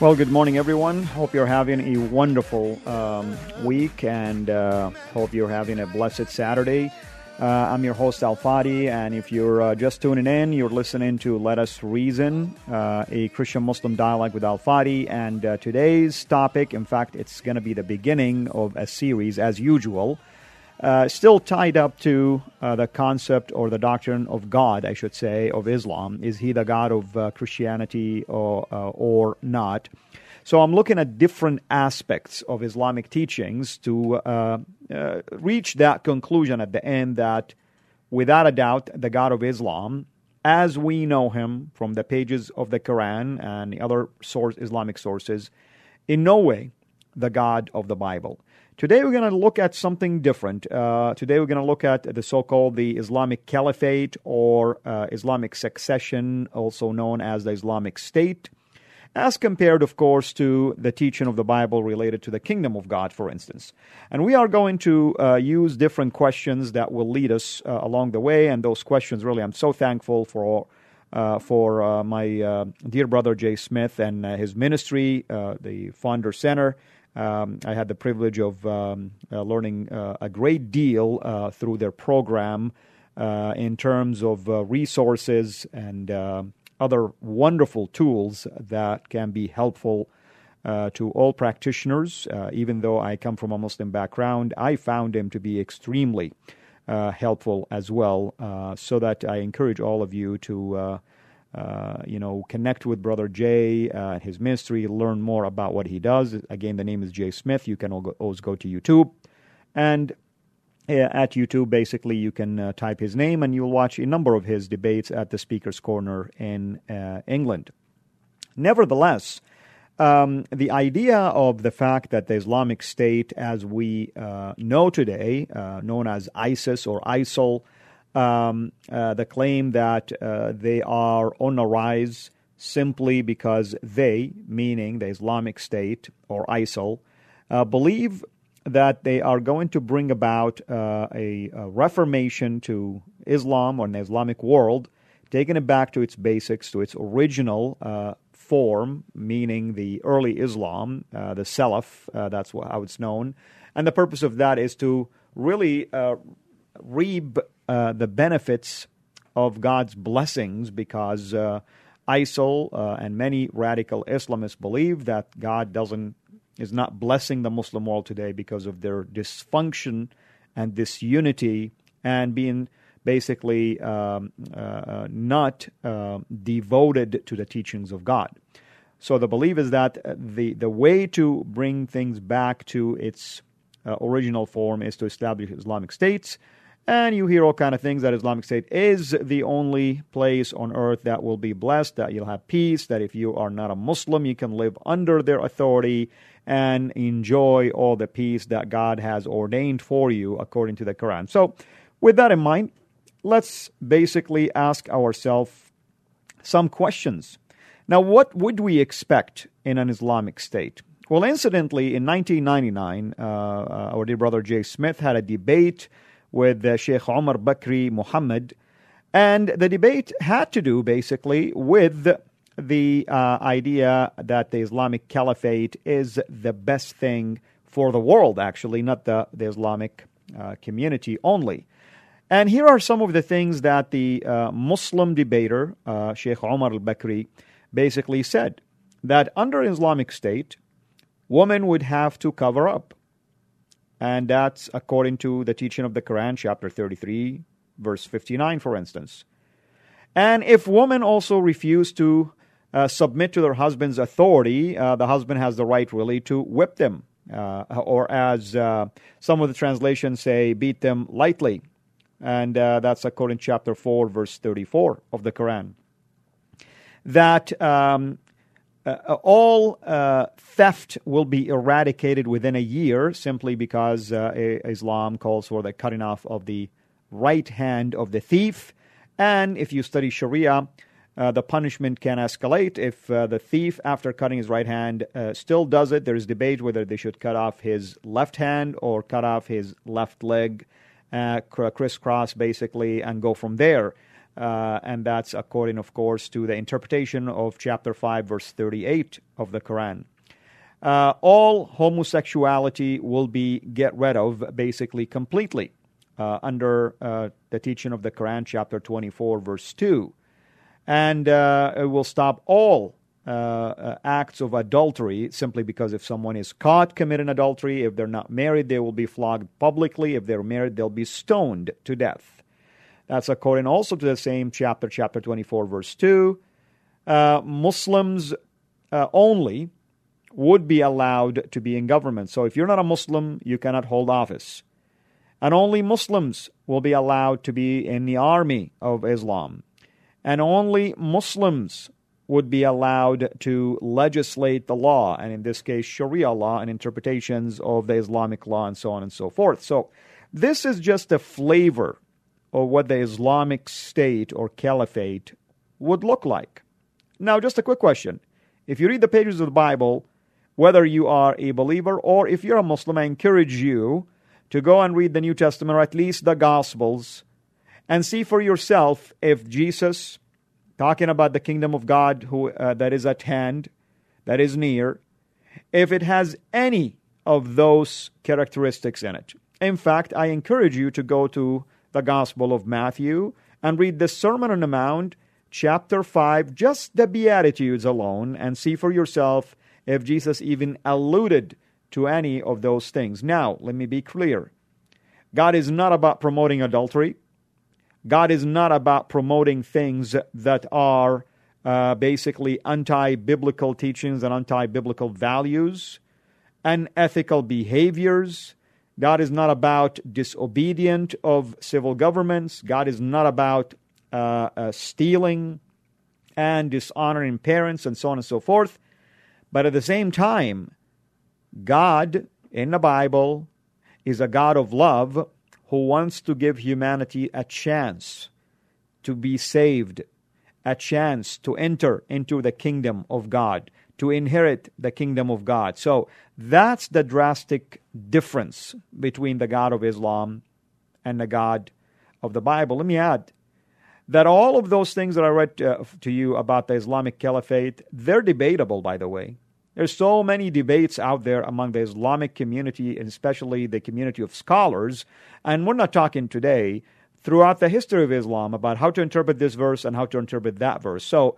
Well, good morning, everyone. Hope you're having a wonderful um, week and uh, hope you're having a blessed Saturday. Uh, I'm your host, Al Fadi, and if you're uh, just tuning in, you're listening to Let Us Reason, uh, a Christian Muslim dialogue with Al Fadi. And uh, today's topic, in fact, it's going to be the beginning of a series, as usual, uh, still tied up to uh, the concept or the doctrine of God, I should say, of Islam. Is he the God of Christianity or, or not? So I'm looking at different aspects of Islamic teachings to uh, uh, reach that conclusion at the end that, without a doubt, the God of Islam, as we know him from the pages of the Quran and the other source Islamic sources, in no way the God of the Bible. Today we're going to look at something different. Uh, today we're going to look at the so-called the Islamic Caliphate or uh, Islamic succession, also known as the Islamic State as compared, of course, to the teaching of the Bible related to the kingdom of God, for instance. And we are going to uh, use different questions that will lead us uh, along the way. And those questions, really, I'm so thankful for. Uh, for uh, my dear brother Jay Smith and his ministry, the Pfander Center. Um, I had the privilege of um, learning a great deal through their program in terms of resources and other wonderful tools that can be helpful uh, to all practitioners. Uh, even though I come from a Muslim background, I found him to be extremely uh, helpful as well. Uh, so that I encourage all of you to. Uh, uh, you know, connect with Brother Jay and his ministry, learn more about what he does. Again, the name is Jay Smith. You can always go to YouTube and at YouTube, basically, you can uh, type his name and you'll watch a number of his debates at the Speaker's Corner in uh, England. Nevertheless, um, the idea of the fact that the Islamic State, as we uh, know today, uh, known as ISIS or ISIL, um, uh, the claim that uh, they are on the rise simply because they, meaning the Islamic State or ISIL, believe that they are going to bring about uh, a, a, reformation to Islam or an Islamic world, taking it back to its basics, to its original uh, form, meaning the early Islam, uh, the Salaf, uh, that's how it's known. And the purpose of that is to really uh, uh, the benefits of God's blessings because ISIL and many radical Islamists believe that God doesn't is not blessing the Muslim world today because of their dysfunction and disunity and being basically um, uh, uh, not uh, devoted to the teachings of God. So the belief is that the, the way to bring things back to its uh, original form is to establish Islamic states. And you hear all kind of things that Islamic State is the only place on earth that will be blessed, that you'll have peace, that if you are not a Muslim, you can live under their authority, and enjoy all the peace that God has ordained for you according to the Quran. So, with that in mind, let's basically ask ourselves some questions. Now, what would we expect in an Islamic state? Well, incidentally, in 1999, uh, uh, our dear brother Jay Smith had a debate with uh, Sheikh Omar Bakri Muhammad, and the debate had to do basically with the uh, idea that the Islamic Caliphate is the best thing for the world, actually, not the, the Islamic uh, community only. And here are some of the things that the uh, Muslim debater, uh, Sheikh Omar al Bakri, basically said. that under Islamic State, women would have to cover up. And that's according to the teaching of the Quran, chapter 33, verse 59, for instance. And if women also refuse to uh, submit to their husband's authority, uh, the husband has the right really to whip them, uh, or as uh, some of the translations say, beat them lightly. And uh, that's according to chapter 4, verse 34 of the Quran. That um, uh, all theft will be eradicated within a year simply because Islam calls for the cutting off of the right hand of the thief. And if you study Sharia, uh, the punishment can escalate. If uh, the thief, after cutting his right hand, uh, still does it, there is debate whether they should cut off his left hand or cut off his left leg, uh, crisscross basically, and go from there. Uh, and that's according, of course, to the interpretation of chapter 5, verse 38 of the Quran. Uh, all homosexuality will be get rid of basically completely under the teaching of the Quran, chapter 24, verse 2 and uh, it will stop all uh, uh, acts of adultery simply because if someone is caught committing adultery, if they're not married, they will be flogged publicly. If they're married, they'll be stoned to death. That's according also to the same chapter, chapter 24, verse 2. Uh, Muslims uh, only would be allowed to be in government. So if you're not a Muslim, you cannot hold office. And only Muslims will be allowed to be in the army of Islam and only Muslims would be allowed to legislate the law, and in this case, Sharia law and interpretations of the Islamic law, and so on and so forth. So, this is just a flavor of what the Islamic State or Caliphate would look like. Now, just a quick question. If you read the pages of the Bible, whether you are a believer or if you're a Muslim, I encourage you to go and read the New Testament or at least the Gospels and see for yourself if Jesus, talking about the kingdom of God who, uh, that is at hand, that is near, if it has any of those characteristics in it. In fact, I encourage you to go to the Gospel of Matthew and read the Sermon on the Mount, chapter 5, just the Beatitudes alone, and see for yourself if Jesus even alluded to any of those things. Now, let me be clear God is not about promoting adultery. God is not about promoting things that are uh, basically anti biblical teachings and anti biblical values and ethical behaviors. God is not about disobedient of civil governments. God is not about uh, uh, stealing and dishonoring parents and so on and so forth. But at the same time, God in the Bible is a God of love who wants to give humanity a chance to be saved, a chance to enter into the kingdom of God, to inherit the kingdom of God. So that's the drastic difference between the God of Islam and the God of the Bible. Let me add that all of those things that I read uh, to you about the Islamic Caliphate, they're debatable, by the way. There's so many debates out there among the Islamic community, and especially the community of scholars. And we're not talking today, throughout the history of Islam, about how to interpret this verse and how to interpret that verse. So,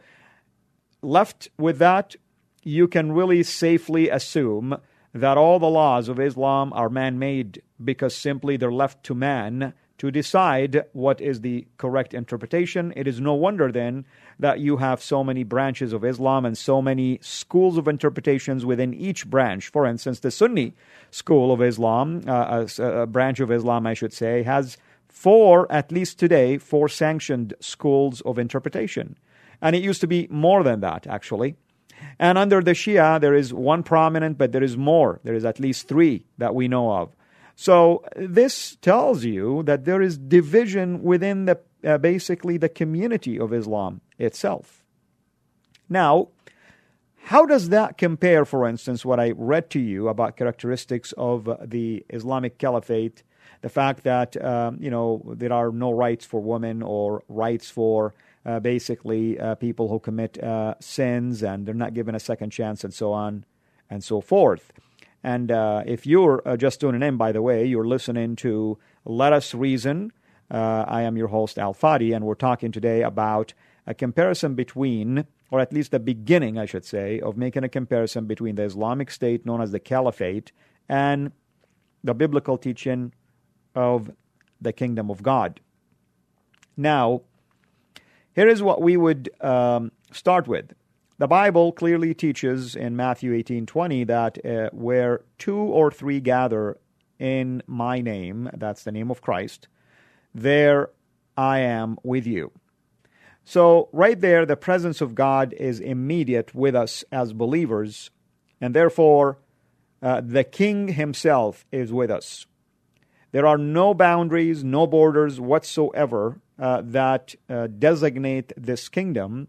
left with that, you can really safely assume that all the laws of Islam are man made because simply they're left to man to decide what is the correct interpretation. It is no wonder then that you have so many branches of Islam and so many schools of interpretations within each branch. For instance, the Sunni school of Islam, uh, a, a branch of Islam, I should say, has four, at least today, four sanctioned schools of interpretation. And it used to be more than that, actually. And under the Shia, there is one prominent, but there is more. There is at least three that we know of. So this tells you that there is division within the uh, basically the community of Islam itself. Now, how does that compare, for instance, what I read to you about characteristics of the Islamic Caliphate, the fact that um, you know there are no rights for women or rights for basically uh, people who commit uh, sins and they're not given a second chance and so on and so forth. And uh, if you're uh, just tuning in, by the way, you're listening to Let Us Reason. Uh, I am your host, Al Fadi, and we're talking today about a comparison between or at least the beginning, I should say, of making a comparison between the Islamic State known as the Caliphate and the biblical teaching of the kingdom of God. Now, here is what we would um, start with. The Bible clearly teaches in Matthew 18:20 that uh, where two or three gather in my name, that's the name of Christ, there I am with you. So, right there, the presence of God is immediate with us as believers, and therefore, uh, the King Himself is with us. There are no boundaries, no borders whatsoever that uh, designate this kingdom.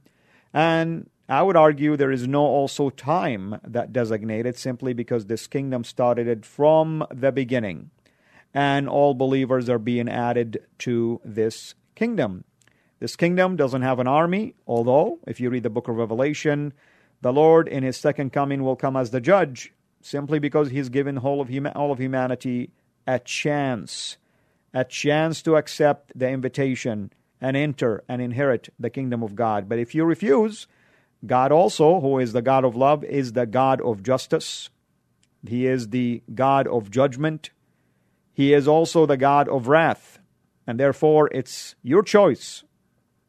And I would argue there is no also time that designated simply because this kingdom started from the beginning. And all believers are being added to this kingdom. This kingdom doesn't have an army, although, if you read the book of Revelation, the Lord in his second coming will come as the judge simply because he's given all of humanity a chance, a chance to accept the invitation and enter and inherit the kingdom of God. But if you refuse, God also, who is the God of love, is the God of justice. He is the God of judgment. He is also the God of wrath. And therefore, it's your choice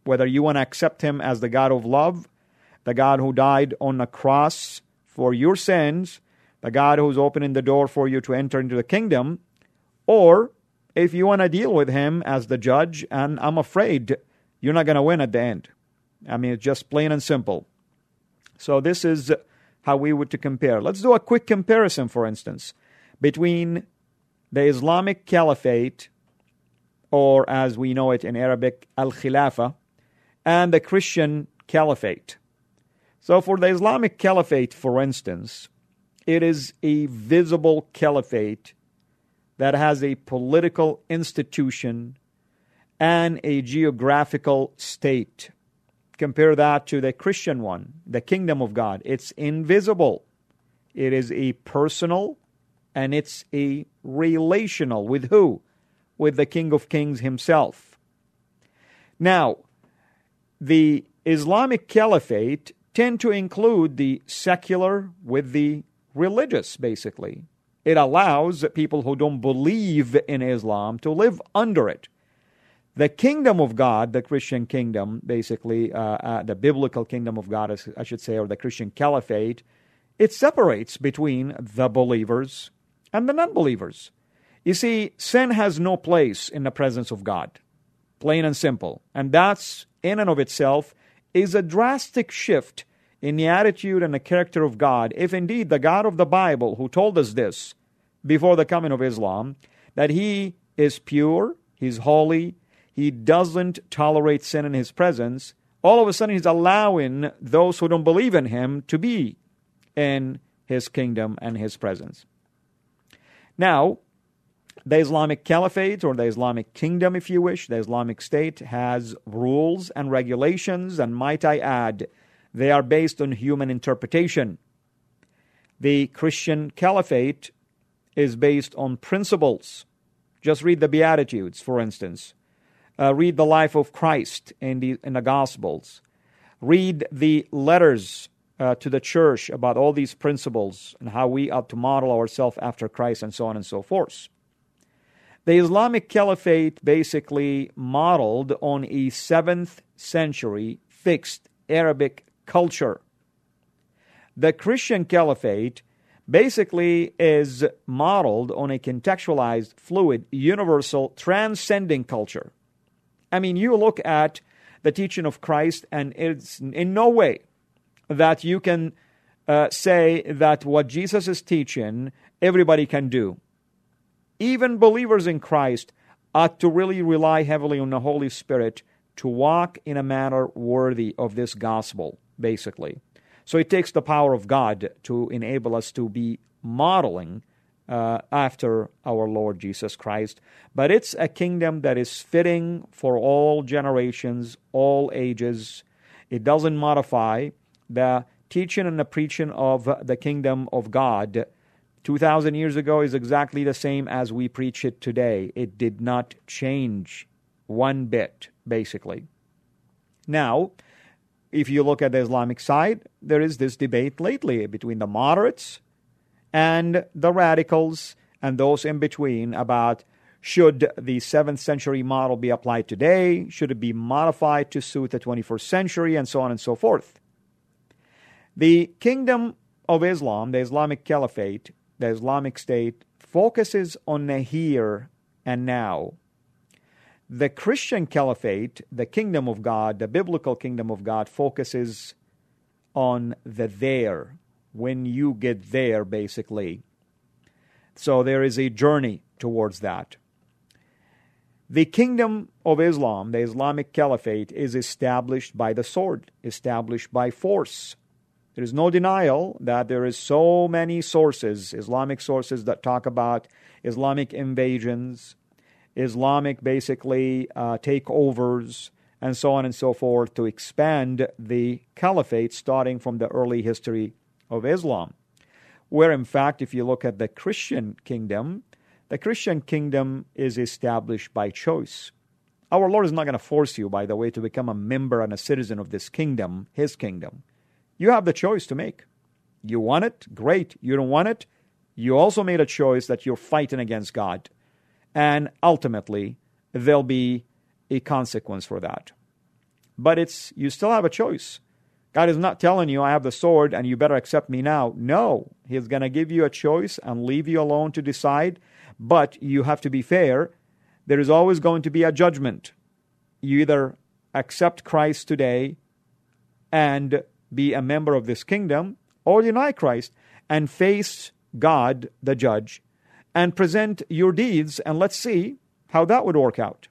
whether you want to accept Him as the God of love, the God who died on the cross for your sins, the God who's opening the door for you to enter into the kingdom, or if you want to deal with him as the judge, and I'm afraid you're not going to win at the end. I mean, it's just plain and simple. So, this is how we would to compare. Let's do a quick comparison, for instance, between the Islamic Caliphate, or as we know it in Arabic, Al Khilafah, and the Christian Caliphate. So, for the Islamic Caliphate, for instance, it is a visible caliphate that has a political institution and a geographical state. Compare that to the Christian one, the kingdom of God. It's invisible, it is a personal, and it's a relational. With who? With the King of Kings himself. Now, the Islamic Caliphate tend to include the secular with the religious, basically. It allows people who don't believe in Islam to live under it. The kingdom of God, the Christian kingdom, basically, uh, uh, the biblical kingdom of God, I should say, or the Christian caliphate, it separates between the believers and the non believers. You see, sin has no place in the presence of God, plain and simple. And that's, in and of itself, is a drastic shift in the attitude and the character of God, if indeed the God of the Bible, who told us this before the coming of Islam, that He is pure, He's holy, He doesn't tolerate sin in His presence, all of a sudden He's allowing those who don't believe in Him to be in His kingdom and His presence. Now, the Islamic Caliphate, or the Islamic Kingdom, if you wish, the Islamic State, has rules and regulations, and might I add, they are based on human interpretation. The Christian caliphate is based on principles. Just read the Beatitudes, for instance. Uh, read the life of Christ in the, in the Gospels. Read the letters uh, to the church about all these principles and how we ought to model ourselves after Christ and so on and so forth. The Islamic Caliphate basically modeled on a 7th century fixed Arabic culture. The Christian caliphate basically is modeled on a contextualized, fluid, universal, transcending culture. I mean, you look at the teaching of Christ, and it's in no way that you can uh, say that what Jesus is teaching, everybody can do. Even believers in Christ ought to really rely heavily on the Holy Spirit to walk in a manner worthy of this gospel basically. So it takes the power of God to enable us to be modeling uh, after our Lord Jesus Christ. But it's a kingdom that is fitting for all generations, all ages. It doesn't modify the teaching and the preaching of the kingdom of God. 2,000 years ago is exactly the same as we preach it today. It did not change one bit, basically. Now, if you look at the Islamic side, there is this debate lately between the moderates and the radicals and those in between about should the 7th century model be applied today? Should it be modified to suit the 21st century? And so on and so forth. The kingdom of Islam, the Islamic Caliphate, the Islamic State, focuses on the here and now. The Christian Caliphate, the kingdom of God, the biblical kingdom of God, focuses on the there, when you get there, basically. So there is a journey towards that. The kingdom of Islam, the Islamic Caliphate, is established by the sword, established by force. There is no denial that there is so many sources, Islamic sources that talk about Islamic invasions, Islamic basically uh, takeovers, and so on and so forth to expand the caliphate starting from the early history of Islam. Where, in fact, if you look at the Christian kingdom, the Christian kingdom is established by choice. Our Lord is not going to force you, by the way, to become a member and a citizen of this kingdom, His kingdom. You have the choice to make. You want it? Great. You don't want it? You also made a choice that you're fighting against God. And ultimately, there'll be a consequence for that. But it's you still have a choice. God is not telling you, I have the sword and you better accept me now. No, He's going to give you a choice and leave you alone to decide. But you have to be fair. There is always going to be a judgment. You either accept Christ today and be a member of this kingdom, or deny Christ and face God, the judge, and present your deeds, and let's see how that would work out.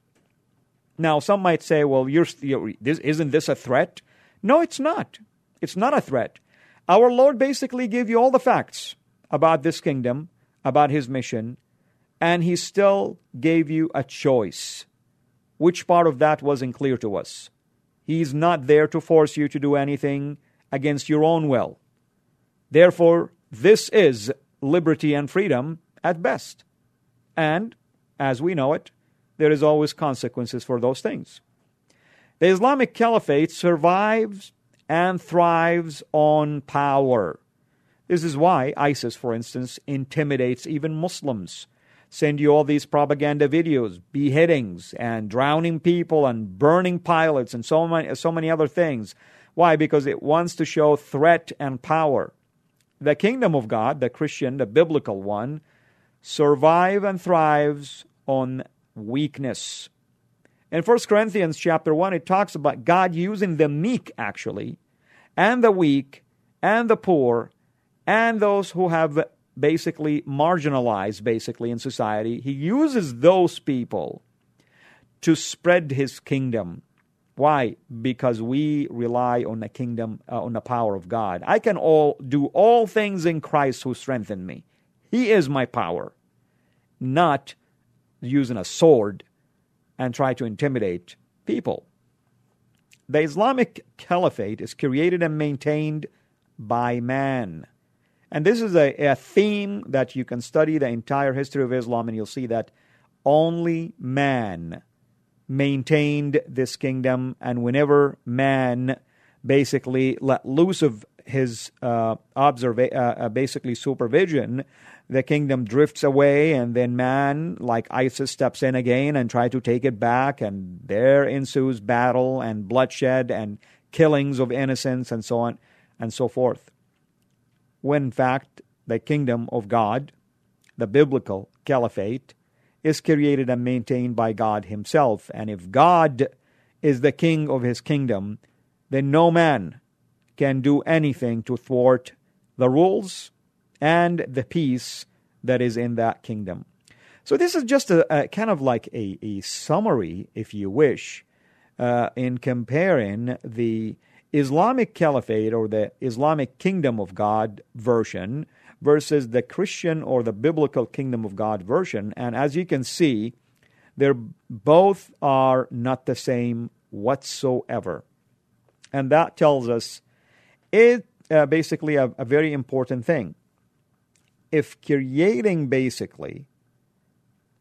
Now, some might say, well, you're, you're, this, isn't this a threat? No, it's not. It's not a threat. Our Lord basically gave you all the facts about this kingdom, about his mission, and he still gave you a choice. Which part of that wasn't clear to us? He's not there to force you to do anything against your own will. Therefore, this is liberty and freedom at best. And, as we know it, there is always consequences for those things. The Islamic Caliphate survives and thrives on power. This is why ISIS, for instance, intimidates even Muslims. Send you all these propaganda videos, beheadings, and drowning people, and burning pilots, and so many, so many other things. Why? Because it wants to show threat and power. The kingdom of God, the Christian, the biblical one, survive and thrives on weakness. In 1 Corinthians chapter 1, it talks about God using the meek, actually, and the weak, and the poor, and those who have basically marginalized, basically, in society. He uses those people to spread his kingdom. Why? Because we rely on the kingdom, uh, on the power of God. I can all do all things in Christ who strengthen me. He is my power, not using a sword and try to intimidate people. The Islamic Caliphate is created and maintained by man. And this is a, a, theme that you can study the entire history of Islam, and you'll see that only man maintained this kingdom. And whenever man basically let loose of his uh, observa- uh, uh, basically supervision, the kingdom drifts away, and then man, like ISIS, steps in again and try to take it back, and there ensues battle and bloodshed and killings of innocents and so on and so forth. When in fact the kingdom of God, the biblical caliphate, is created and maintained by God Himself. And if God is the king of His kingdom, then no man can do anything to thwart the rules and the peace that is in that kingdom. So, this is just a, a kind of like a, a, summary, if you wish, uh, in comparing the Islamic Caliphate or the Islamic Kingdom of God version versus the Christian or the Biblical Kingdom of God version. And as you can see, they're both are not the same whatsoever. And that tells us it uh, basically a, a very important thing if creating basically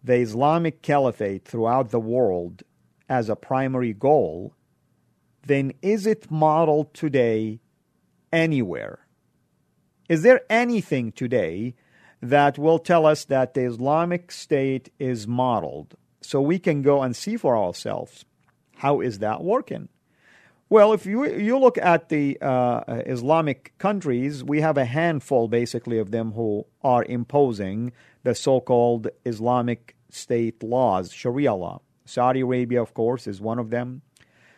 the Islamic Caliphate throughout the world as a primary goal, then is it modeled today anywhere? Is there anything today that will tell us that the Islamic State is modeled so we can go and see for ourselves how is that working? Well, if you you look at the uh, Islamic countries, we have a handful basically of them who are imposing the so-called Islamic state laws, Sharia law. Saudi Arabia, of course, is one of them.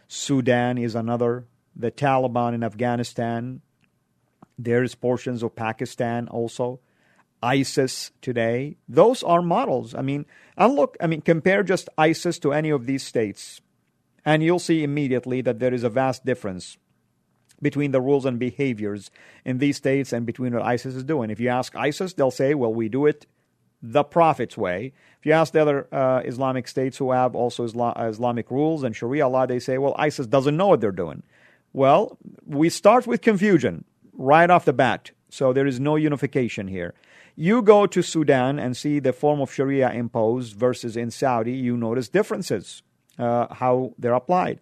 Sudan is another. The Taliban in Afghanistan. There's portions of Pakistan also. ISIS today. Those are models. I mean, and look, I mean, compare just ISIS to any of these states, and you'll see immediately that there is a vast difference between the rules and behaviors in these states and between what ISIS is doing. If you ask ISIS, they'll say, well, we do it the Prophet's way. If you ask the other uh, Islamic states who have also Islam- Islamic rules and Sharia law, they say, well, ISIS doesn't know what they're doing. Well, we start with confusion right off the bat. So there is no unification here. You go to Sudan and see the form of Sharia imposed versus in Saudi, you notice differences, uh, how they're applied.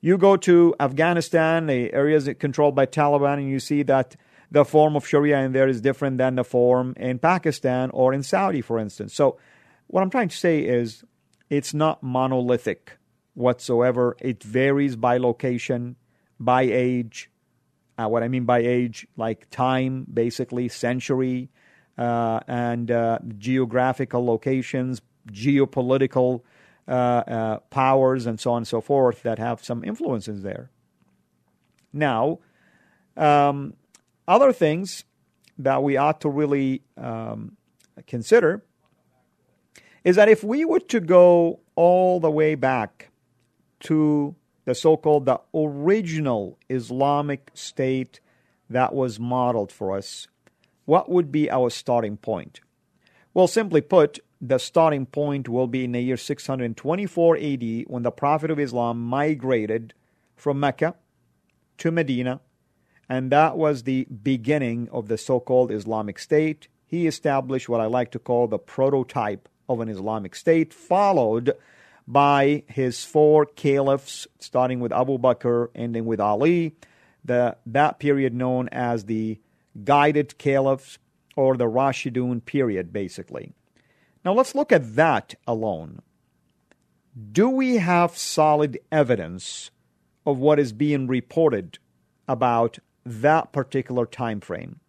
You go to Afghanistan, the areas controlled by Taliban, and you see that the form of Sharia in there is different than the form in Pakistan or in Saudi, for instance. So, what I'm trying to say is it's not monolithic whatsoever. It varies by location, by age. Uh, what I mean by age, like time, basically, century, uh, and uh, geographical locations, geopolitical powers, and so on and so forth that have some influences there. Now, um, other things that we ought to really um, consider is that if we were to go all the way back to the so-called the original Islamic state that was modeled for us, what would be our starting point? Well, simply put, the starting point will be in the year 624 AD when the Prophet of Islam migrated from Mecca to Medina and that was the beginning of the so called Islamic State. He established what I like to call the prototype of an Islamic State, followed by his four caliphs, starting with Abu Bakr, ending with Ali, the, that period known as the guided caliphs or the Rashidun period, basically. Now let's look at that alone. Do we have solid evidence of what is being reported about that particular time frame.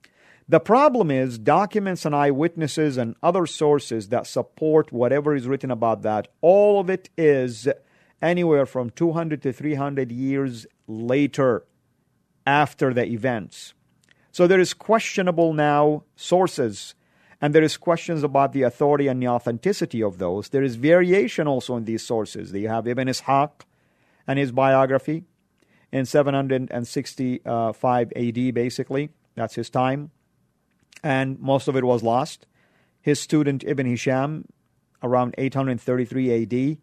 The problem is documents and eyewitnesses and other sources that support whatever is written about that, all of it is anywhere from 200 to 300 years later after the events. So there is questionable now sources and there is questions about the authority and the authenticity of those. There is variation also in these sources. You have Ibn Ishaq and his biography in 765 AD, basically. That's his time. And most of it was lost. His student Ibn Hisham, around 833 AD,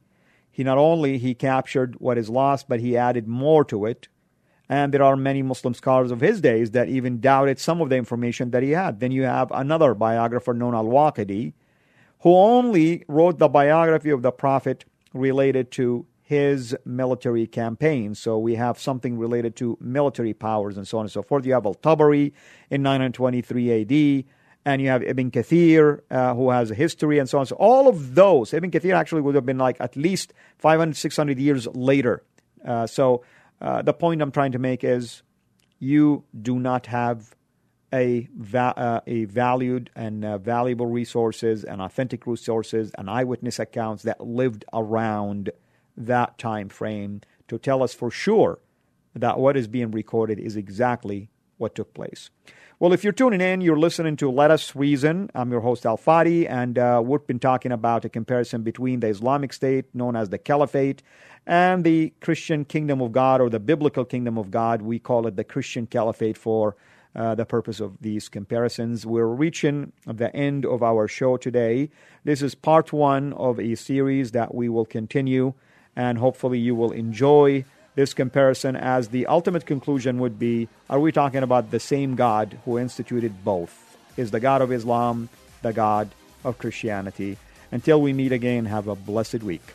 he not only he captured what is lost, but he added more to it. And there are many Muslim scholars of his days that even doubted some of the information that he had. Then you have another biographer known Al-Waqidi, who only wrote the biography of the Prophet related to his military campaign. So we have something related to military powers and so on and so forth. You have Al Tabari in 923 AD, and you have Ibn Kathir, uh, who has a history and so on. So all of those, Ibn Kathir actually would have been like at least 500, 600 years later. Uh, so uh, the point I'm trying to make is you do not have a, va- uh, a valued and uh, valuable resources and authentic resources and eyewitness accounts that lived around that time frame to tell us for sure that what is being recorded is exactly what took place. Well, if you're tuning in, you're listening to Let Us Reason. I'm your host, Al Fadi, and uh, we've been talking about a comparison between the Islamic State, known as the Caliphate, and the Christian Kingdom of God or the Biblical Kingdom of God. We call it the Christian Caliphate for uh, the purpose of these comparisons. We're reaching the end of our show today. This is part one of a series that we will continue and hopefully you will enjoy this comparison as the ultimate conclusion would be are we talking about the same God who instituted both? Is the God of Islam the God of Christianity? Until we meet again, have a blessed week.